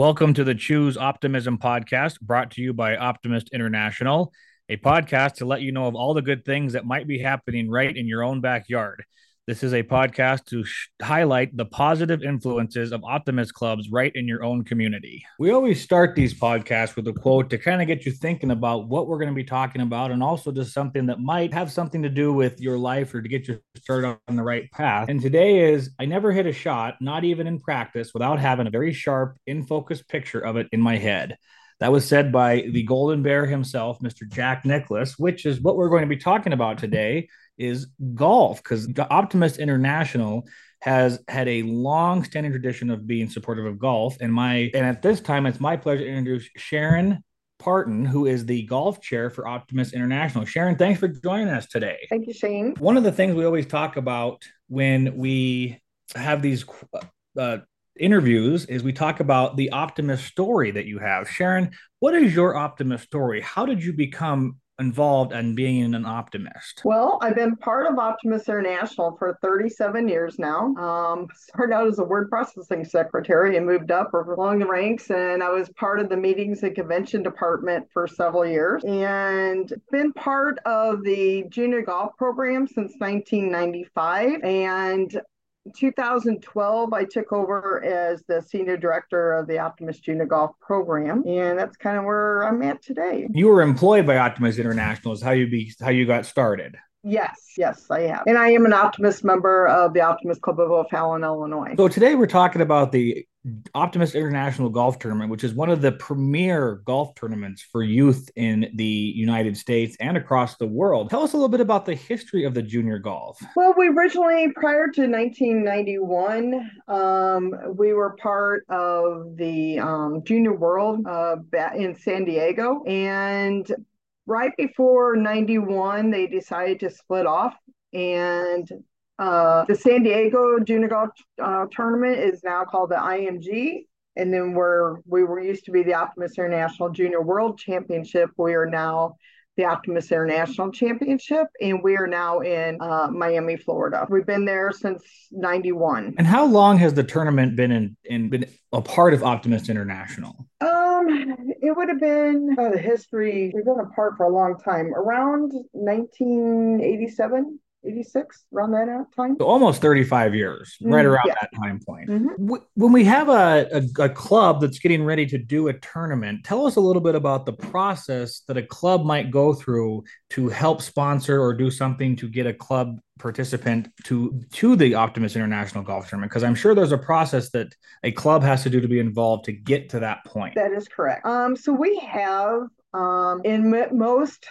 Welcome to the Choose Optimism podcast, brought to you by Optimist International, a podcast to let you know of all the good things that might be happening right in your own backyard. This is a podcast to sh- highlight the positive influences of optimist clubs right in your own community. We always start these podcasts with a quote to kind of get you thinking about what we're going to be talking about and also just something that might have something to do with your life or to get you started on the right path. And today is I never hit a shot, not even in practice, without having a very sharp, in focus picture of it in my head. That was said by the Golden Bear himself, Mr. Jack Nicklaus, which is what we're going to be talking about today is golf because the Optimist International has had a long standing tradition of being supportive of golf. And my and at this time, it's my pleasure to introduce Sharon Patton, who is the golf chair for Optimist International. Sharon, thanks for joining us today. Thank you, Shane. One of the things we always talk about when we have these uh, interviews is we talk about the optimist story that you have. Sharon, what is your optimist story? How did you become involved in being an optimist? Well, I've been part of Optimist International for 37 years now. Um, started out as a word processing secretary and moved up along the ranks, and I was part of the meetings and convention department for several years, and been part of the junior golf program since 1995. And 2012, I took over as the senior director of the Optimist Junior Golf Program, and that's kind of where I'm at today. You were employed by Optimist International, is how you be how you got started. Yes, yes, I am. And I am an Optimist member of the Optimist Club of O'Fallon, Illinois. So today we're talking about the Optimist International Golf Tournament, which is one of the premier golf tournaments for youth in the United States and across the world. Tell us a little bit about the history of the junior golf. Well, we originally, prior to 1991, um, we were part of the um, Junior World uh, in San Diego. And right before 91, they decided to split off. And uh, the San Diego Junior Golf uh, Tournament is now called the IMG. And then we're, we were used to be the Optimist International Junior World Championship. We are now the Optimist International Championship, and we are now in uh, Miami, Florida. We've been there since '91. And how long has the tournament been in, in been a part of Optimist International? Um, it would have been uh, the history. We've been apart for a long time, around 1987. 86 around that time? So almost 35 years mm, right around yeah. that time point. Mm-hmm. when we have a, a, a, club that's getting ready to do a tournament tell us a little bit about the process that a club might go through to help sponsor or do something to get a club participant to to the optimist international golf tournament because i'm sure there's a process that a club has to do to be involved to get to that point. That is correct. Um, so we have um, in most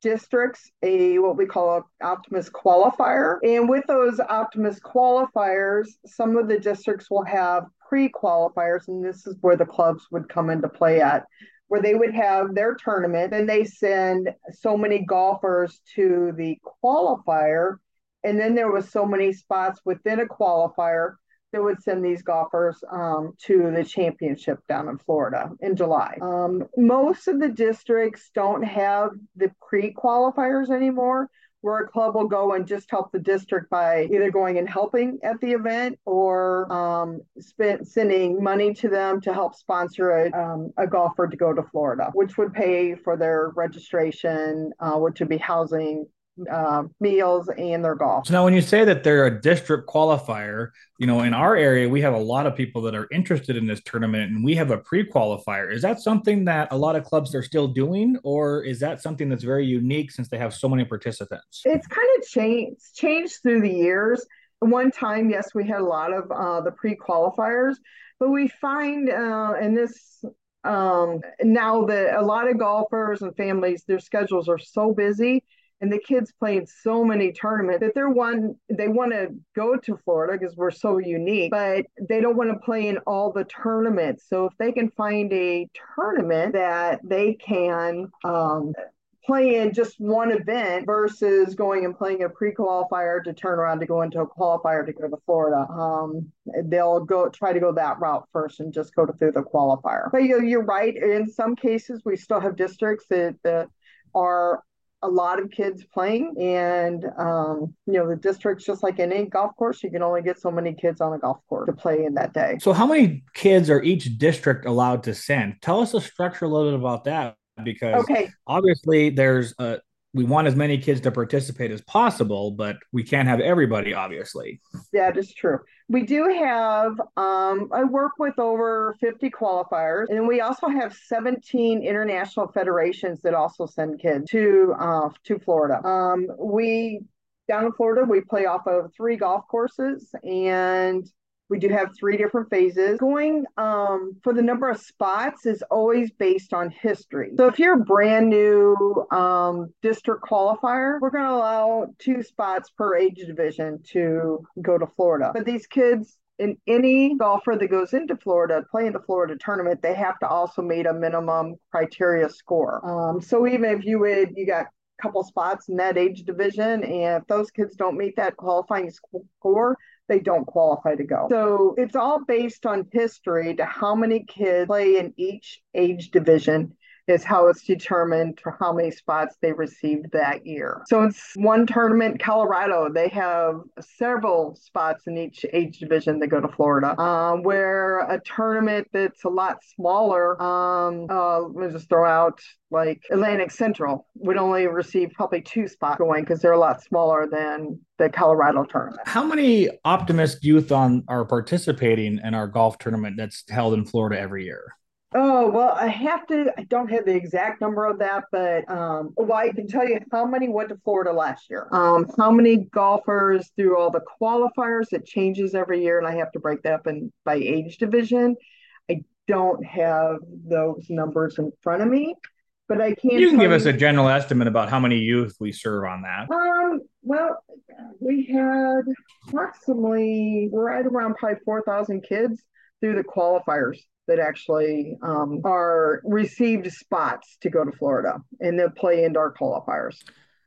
districts a what we call an Optimist qualifier. And with those Optimist qualifiers, some of the districts will have pre-qualifiers, and this is where the clubs would come into play at where they would have their tournament and they send so many golfers to the qualifier and then there was so many spots within a qualifier that would send these golfers um, to the championship down in Florida in July. Um, most of the districts don't have the pre qualifiers anymore, where a club will go and just help the district by either going and helping at the event or um, spend, sending money to them to help sponsor a, um, a, golfer to go to Florida, which would pay for their registration, uh, which would be housing, uh, meals and their golf. So now, when you say that they're a district qualifier, you know, in our area, we have a lot of people that are interested in this tournament, and we have a pre-qualifier. Is that something that a lot of clubs are still doing, or is that something that's very unique since they have so many participants? It's kind of changed changed through the years. One time, yes, we had a lot of uh, the pre-qualifiers, but we find, uh, and this um, now that a lot of golfers and families, their schedules are so busy and the kids played so many tournaments that they're one they want to go to Florida because we're so unique, but they don't want to play in all the tournaments. So if they can find a tournament that they can um, play in just one event versus going and playing a pre-qualifier to turn around to go into a qualifier to go to Florida. Um, they'll go try to go that route first and just go to through the qualifier. But you, you're right. In some cases, we still have districts that, that are a lot of kids playing, and um, you know the district's just like any golf course. You can only get so many kids on a golf course to play in that day. So, how many kids are each district allowed to send? Tell us the structure a little bit about that, because okay. obviously there's a we want as many kids to participate as possible, but we can't have everybody, obviously. That is true. We do have, um, I work with over 50 qualifiers, and we also have 17 international federations that also send kids to uh, to Florida. Um, we down in Florida, we play off of three golf courses, and we do have three different phases. Going um, for the number of spots is always based on history. So if you're a brand new um, district qualifier, we're going to allow two spots per age division to go to Florida. But these kids, in any golfer that goes into Florida, play in the Florida tournament, they have to also meet a minimum criteria score. Um, so even if you would, you got a couple spots in that age division, and if those kids don't meet that qualifying score, they don't qualify to go. So it's all based on history to how many kids play in each age division is how it's determined for how many spots they received that year. So it's one tournament, Colorado, they have several spots in each age division that go to Florida. Um, where a tournament that's a lot smaller, um, uh, let me just throw out like Atlantic Central would only receive probably two spots going because they're a lot smaller than the Colorado tournament. How many Optimist youth on are participating in our golf tournament that's held in Florida every year? Oh, well, I have to, I don't have the exact number of that, but um, well, I can tell you how many went to Florida last year. Um, how many golfers through all the qualifiers, it changes every year, and I have to break that up in by age division. I don't have those numbers in front of me, but I can. You can give you, us a general estimate about how many youth we serve on that. Um, well, we had approximately right around probably 4,000 kids through the qualifiers that actually um, are received spots to go to Florida and they'll play indoor qualifiers.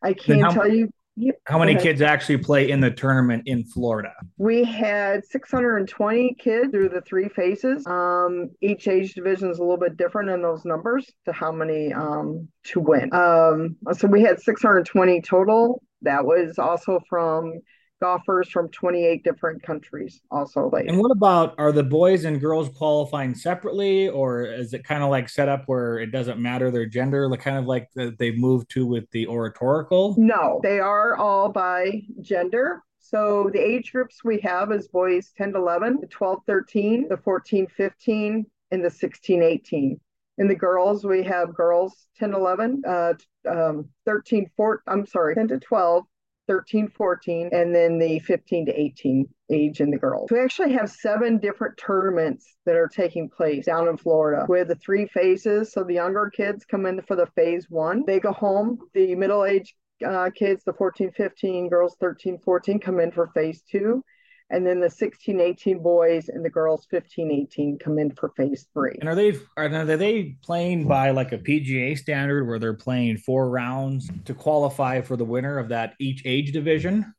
I can't how, tell you. Yep, how many kids actually play in the tournament in Florida? We had 620 kids through the three phases. Um, each age division is a little bit different in those numbers to how many um, to win. Um, so we had 620 total. That was also from golfers from 28 different countries also like and what about are the boys and girls qualifying separately or is it kind of like set up where it doesn't matter their gender like kind of like the, they moved to with the oratorical? No they are all by gender. So the age groups we have is boys 10 to 11 the 12 13 the 14 15 and the 16 18 in the girls we have girls 10 11 uh, um, 13 4 i'm sorry 10 to 12 13, 14, and then the 15 to 18 age in the girls. We actually have seven different tournaments that are taking place down in Florida with the three phases. So the younger kids come in for the phase one, they go home. The middle age uh, kids, the 14, 15, girls 13, 14, come in for phase two and then the 16 18 boys and the girls 15 18 come in for phase three. And are they are they playing by like a pga standard where they're playing four rounds to qualify for the winner of that each age division?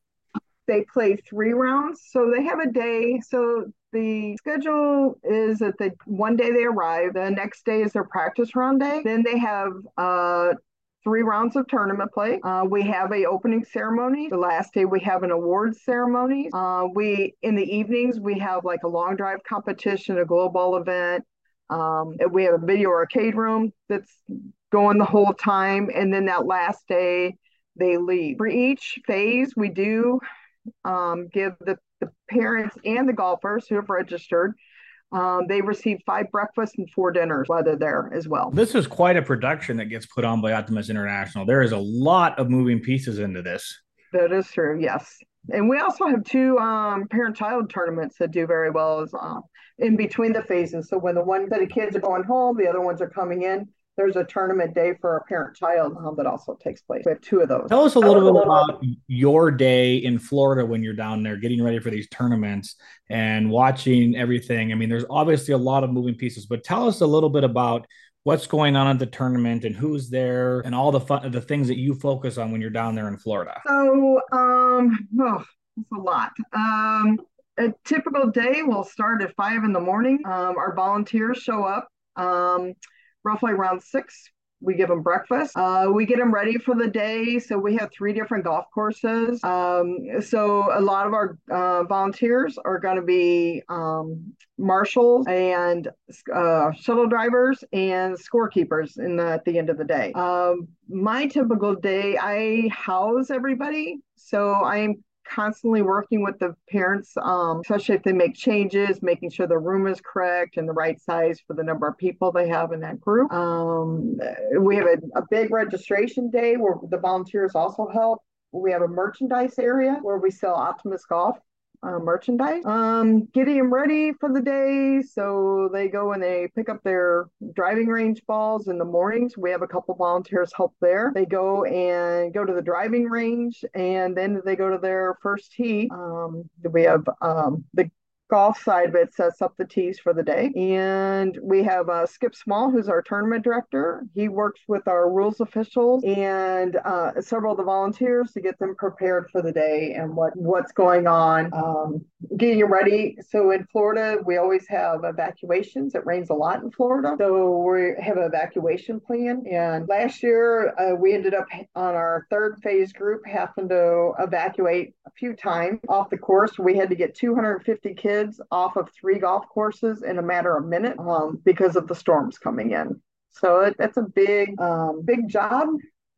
They play three rounds. So they have a day. So the schedule is that the one day they arrive the next day is their practice round day. Then they have uh three rounds of tournament play. Uh, we have a opening ceremony. The last day we have an awards ceremony. Uh, we in the evenings we have like a long drive competition, a global event. Um, we have a video arcade room that's going the whole time, and then that last day they leave. For each phase, we do um, give the, the parents and the golfers who have registered um, they receive five breakfasts and four dinners while they're there as well. This is quite a production that gets put on by Optimist International. There is a lot of moving pieces into this. That is true. Yes, and we also have two um, parent-child tournaments that do very well as uh, in between the phases. So when the one set of kids are going home, the other ones are coming in there's a tournament day for a parent child um, that also takes place. We have two of those. Tell us a little bit about your day in Florida when you're down there getting ready for these tournaments and watching everything. I mean, there's obviously a lot of moving pieces, but tell us a little bit about what's going on at the tournament and who's there and all the fun the things that you focus on when you're down there in Florida. So, um, oh, it's a lot. Um, a typical day will start at five in the morning. Um, our volunteers show up. Um, roughly around six We give them breakfast. Uh, we get them ready for the day. So we have three different golf courses. Um, so a lot of our uh, volunteers are going to be um, marshals and uh, shuttle drivers and scorekeepers in the, at the end of the day. Um, my typical day, I house everybody. So I'm constantly working with the parents, um, especially if they make changes, making sure the room is correct and the right size for the number of people they have in that group. Um, we have a, a big registration day where the volunteers also help. We have a merchandise area where we sell Optimist Golf uh, merchandise. Um, getting them ready for the day. So they go and they pick up their driving range balls in the mornings. We have a couple volunteers help there. They go and go to the driving range and then they go to their first tee. Um, we have um, the golf side of it sets up the tees for the day. And we have uh, Skip Small, who's our tournament director. He works with our rules officials and uh, several of the volunteers to get them prepared for the day and what what's going on, um, getting ready. So in Florida, we always have evacuations. It rains a lot in Florida, so we have an evacuation plan. And last year, uh, we ended up on our third phase group having to evacuate a few times off the course. We had to get 250 kids kids off of three golf courses in a matter of minutes um, because of the storms coming in. So it, that's a big, um, big job.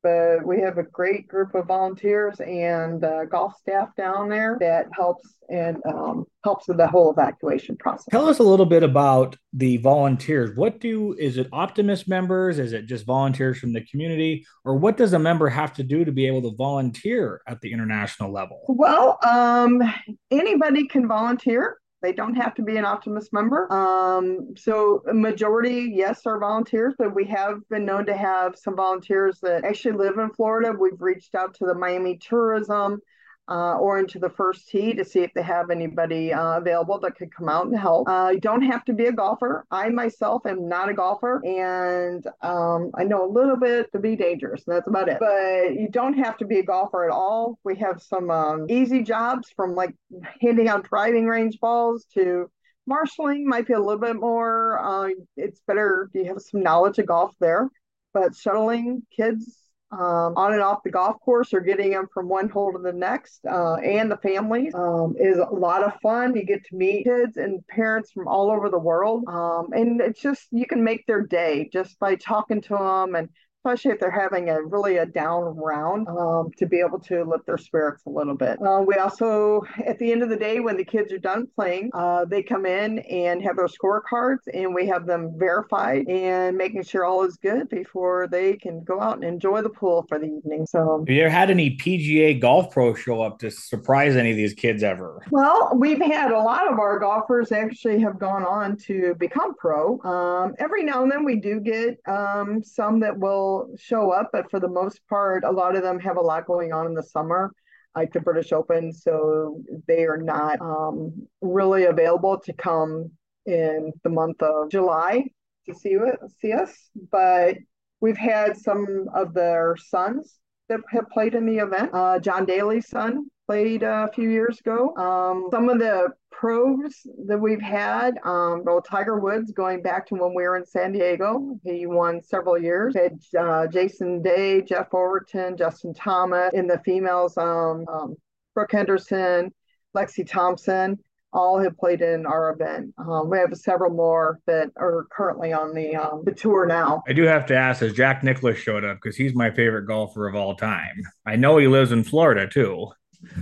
But we have a great group of volunteers and uh, golf staff down there that helps and um, helps with the whole evacuation process. Tell us a little bit about the volunteers. What do is it Optimist members? Is it just volunteers from the community, or what does a member have to do to be able to volunteer at the international level? Well, um, anybody can volunteer. They don't have to be an Optimist member. Um, so majority, yes, are volunteers, but we have been known to have some volunteers that actually live in Florida. We've reached out to the Miami Tourism uh, or into the first tee to see if they have anybody uh, available that could come out and help. Uh, you don't have to be a golfer. I myself am not a golfer, and um, I know a little bit to be dangerous. that's about it. But you don't have to be a golfer at all. We have some um, easy jobs from like handing out driving range balls to marshaling might be a little bit more. Uh, it's better you have some knowledge of golf there, but shuttling kids um, on and off the golf course or getting them from one hole to the next uh, and the families um, is a lot of fun. You get to meet kids and parents from all over the world. Um, and it's just, you can make their day just by talking to them and especially if they're having a really a down round, um, to be able to lift their spirits a little bit. Uh, we also, at the end of the day, when the kids are done playing, uh, they come in and have their scorecards, and we have them verified and making sure all is good before they can go out and enjoy the pool for the evening. So, have you ever had any PGA golf pros show up to surprise any of these kids ever? Well, we've had a lot of our golfers actually have gone on to become pro. Um, every now and then we do get um, some that will show up, but for the most part, a lot of them have a lot going on in the summer, like the British Open. So they are not um, really available to come in the month of July to see, see us. But we've had some of their sons that have played in the event. Uh, John Daly's son played a few years ago. Um, some of the pros that we've had, um, well, Tiger Woods going back to when we were in San Diego, he won several years. Had uh, Jason Day, Jeff Overton, Justin Thomas. In the females, um, um, Brooke Henderson, Lexi Thompson all have played in our event. Um, we have several more that are currently on the um, the tour now. I do have to ask: Has Jack Nicklaus showed up? Because he's my favorite golfer of all time. I know he lives in Florida too.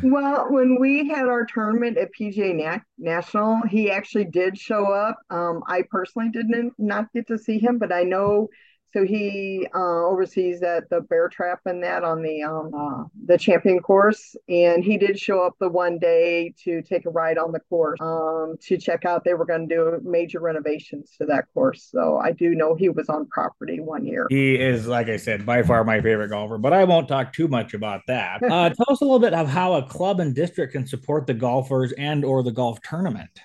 Well, when we had our tournament at PGA Nat- National, he actually did show up. Um, I personally didn't not get to see him, but I know so he uh, oversees that the bear trap and that on the um, uh, the champion course, and he did show up the one day to take a ride on the course um, to check out. They were going to do major renovations to that course, so I do know he was on property one year. He is, like I said, by far my favorite golfer, but I won't talk too much about that. Uh, tell us a little bit of how a club and district can support the golfers and or the golf tournament.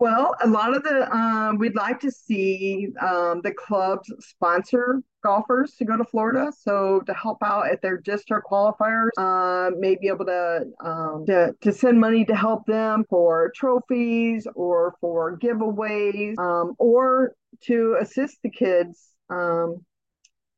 Well, a lot of the um, we'd like to see um, the clubs sponsor golfers to go to Florida, so to help out at their district qualifiers, uh, may be able to, um, to to send money to help them for trophies or for giveaways, um, or to assist the kids um,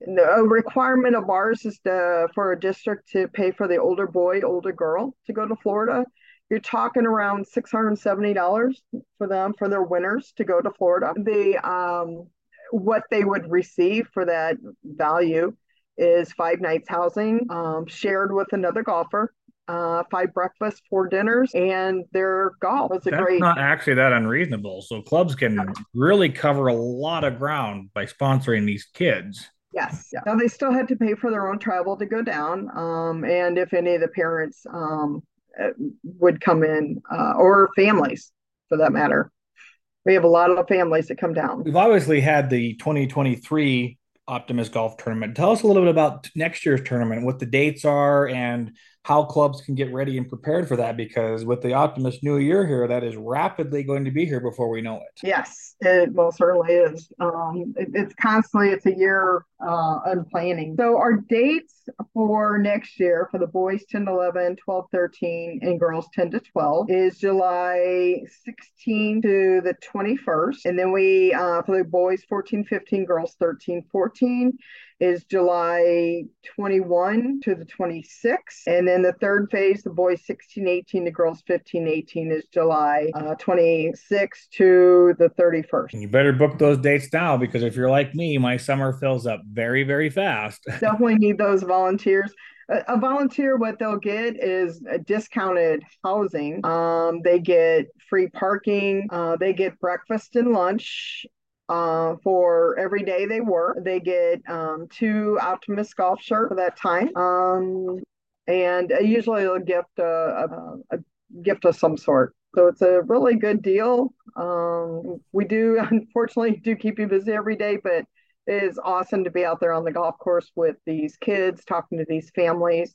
a requirement of ours is to, for a district to pay for the older boy, older girl to go to Florida. You're talking around $670 for them for their winners to go to Florida. The um, what they would receive for that value is five nights housing um, shared with another golfer uh, five breakfasts, four dinners, and their golf. It's a That's great. not actually that unreasonable. So clubs can really cover a lot of ground by sponsoring these kids. Yes. Yeah. Now they still had to pay for their own travel to go down, um, and if any of the parents um, would come in, uh, or families for that matter, we have a lot of families that come down. We've obviously had the 2023 Optimist Golf Tournament. Tell us a little bit about next year's tournament, what the dates are, and how clubs can get ready and prepared for that because with the optimist new year here that is rapidly going to be here before we know it. Yes it most certainly is. Um, it, it's constantly it's a year uh, in planning so our dates for next year for the boys 10 to 11 12 13 and girls 10 to 12 is july 16 to the 21st and then we uh, for the boys 14 15 girls 13 14 is July 21 to the 26th. And then the third phase, the boys 16 18, the girls 15 18, is July uh, 26 to the 31st. And you better book those dates now because if you're like me, my summer fills up very, very fast. Definitely need those volunteers a volunteer what they'll get is a discounted housing um, they get free parking uh, they get breakfast and lunch uh, for every day they work. They get um, two Optimist golf shirts for that time. Um, and usually they'll gift a, a, a, gift of some sort. So it's a really good deal. Um, we do unfortunately do keep you busy every day, but it is awesome to be out there on the golf course with these kids, talking to these families.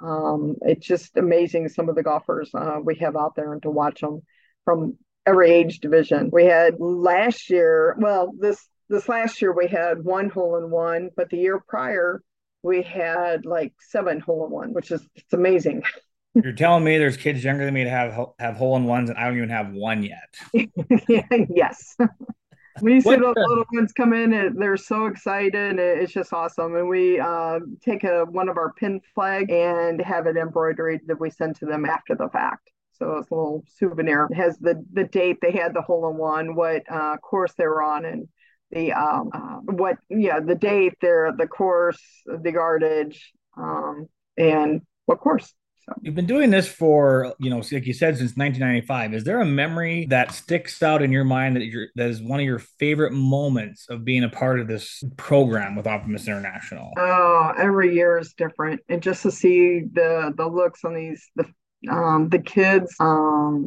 Um, it's just amazing some of the golfers uh, we have out there and to watch them from every age division. We had last year, well, this this last year we had one hole in one, but the year prior we had like seven hole in one, which is it's amazing. You're telling me there's kids younger than me to have have hole in ones, and I don't even have one yet. yes. when you see the little ones come in, and they're so excited. And it's just awesome. And we uh, take a one of our pin flag and have it embroidered that we send to them after the fact. So it's a little souvenir. It has the the date they had the hole in one, what uh, course they were on, and the um, uh, what yeah the date, there, the course, the yardage, um, and what course. So. You've been doing this for, you know, like you said, since 1995. Is there a memory that sticks out in your mind that you're that is one of your favorite moments of being a part of this program with Optimist International? Oh, every year is different, and just to see the the looks on these the um, the kids um,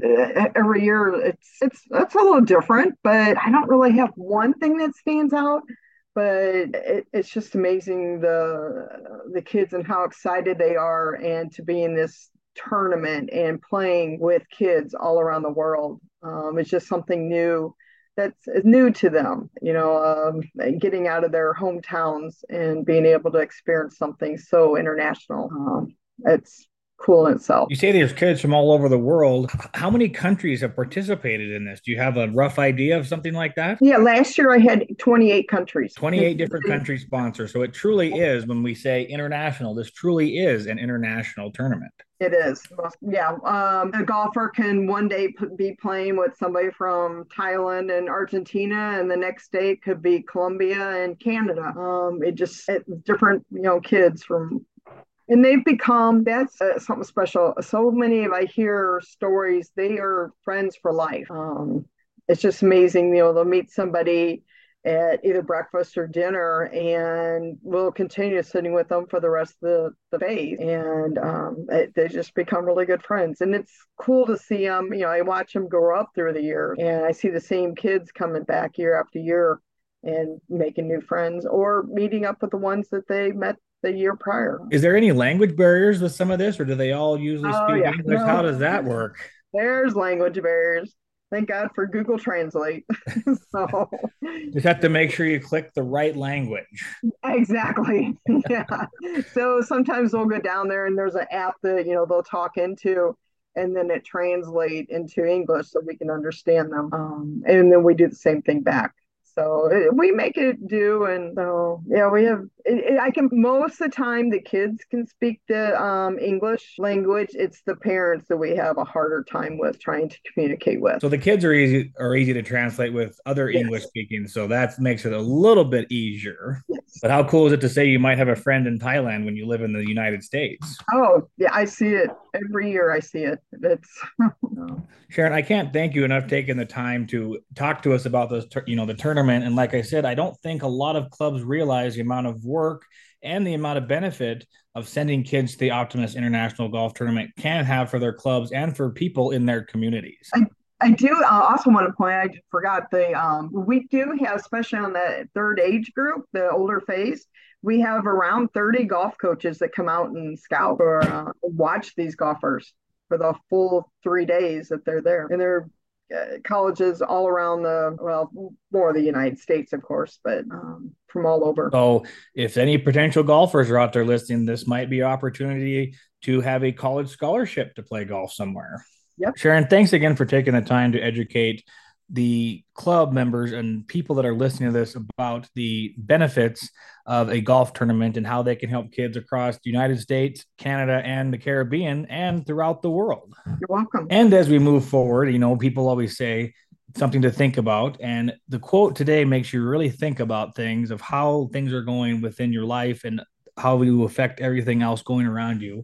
every year it's it's it's a little different but i don't really have one thing that stands out but it, it's just amazing the the kids and how excited they are and to be in this tournament and playing with kids all around the world. Um, it's just something new that's new to them you know um, getting out of their hometowns and being able to experience something so international. Um, it's cool in itself. You say there's kids from all over the world. How many countries have participated in this? Do you have a rough idea of something like that? Yeah, last year I had 28 countries. 28 different countries sponsors. So it truly is, when we say international, this truly is an international tournament. It is. Yeah. Um, a golfer can one day be playing with somebody from Thailand and Argentina, and the next day it could be Colombia and Canada. Um, it just, it, different, you know, kids from and they've become that's uh, something special. So many of i hear stories they are friends for life. Um, it's just amazing you know they'll meet somebody at either breakfast or dinner and we'll continue sitting with them for the rest of the, the day and um, it, they just become really good friends. And it's cool to see them you know i watch them grow up through the years and i see the same kids coming back year after year and making new friends or meeting up with the ones that they met the year prior. Is there any language barriers with some of this, or do they all usually oh, speak yeah. English? No, How does that work? There's language barriers. Thank God for Google Translate. so just have to make sure you click the right language. Exactly. yeah. So sometimes we'll go down there and there's an app that you know they'll talk into and then it translate into English so we can understand them. Um, and then we do the same thing back. So it, we make it do. And so, yeah, we have, it, it, I can, most of the time, the kids can speak the um, English language. It's the parents that we have a harder time with trying to communicate with. So the kids are easy, are easy to translate with other yes. English speaking. So that makes it a little bit easier. Yes. But how cool is it to say you might have a friend in Thailand when you live in the United States? Oh, yeah, I see it every year. I see it. It's Sharon, I can't thank you enough taking the time to talk to us about this, you know, the And like I said, I don't think a lot of clubs realize the amount of work and the amount of benefit of sending kids to the Optimist International Golf Tournament can have for their clubs and for people in their communities. I, I do uh, also want to point. I forgot the um, we do have, especially on the third age group, the older phase. We have around 30 golf coaches that come out and scout or uh, watch these golfers for the full three days that they're there. And they're uh, colleges all around the, well, more the United States, of course, but um, from all over. So if any potential golfers are out there listening, this might be an opportunity to have a college scholarship to play golf somewhere. Yep. Sharon, thanks again for taking the time to educate the club members and people that are listening to this about the benefits of a golf tournament and how they can help kids across the United States, Canada, and the Caribbean and throughout the world. You're welcome. And as we move forward, you know, people always say something to think about. And the quote today makes you really think about things of how things are going within your life and how you affect everything else going around you,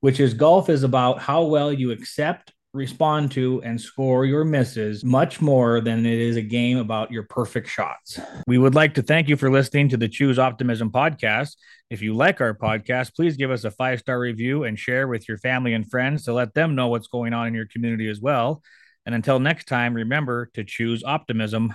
which is golf is about how well you accept respond to and score your misses much more than it is a game about your perfect shots. We would like to thank you for listening to the Choose Optimism podcast. If you like our podcast, please give us a five star review and share with your family and friends to let them know what's going on in your community as well. And until next time, remember to choose optimism.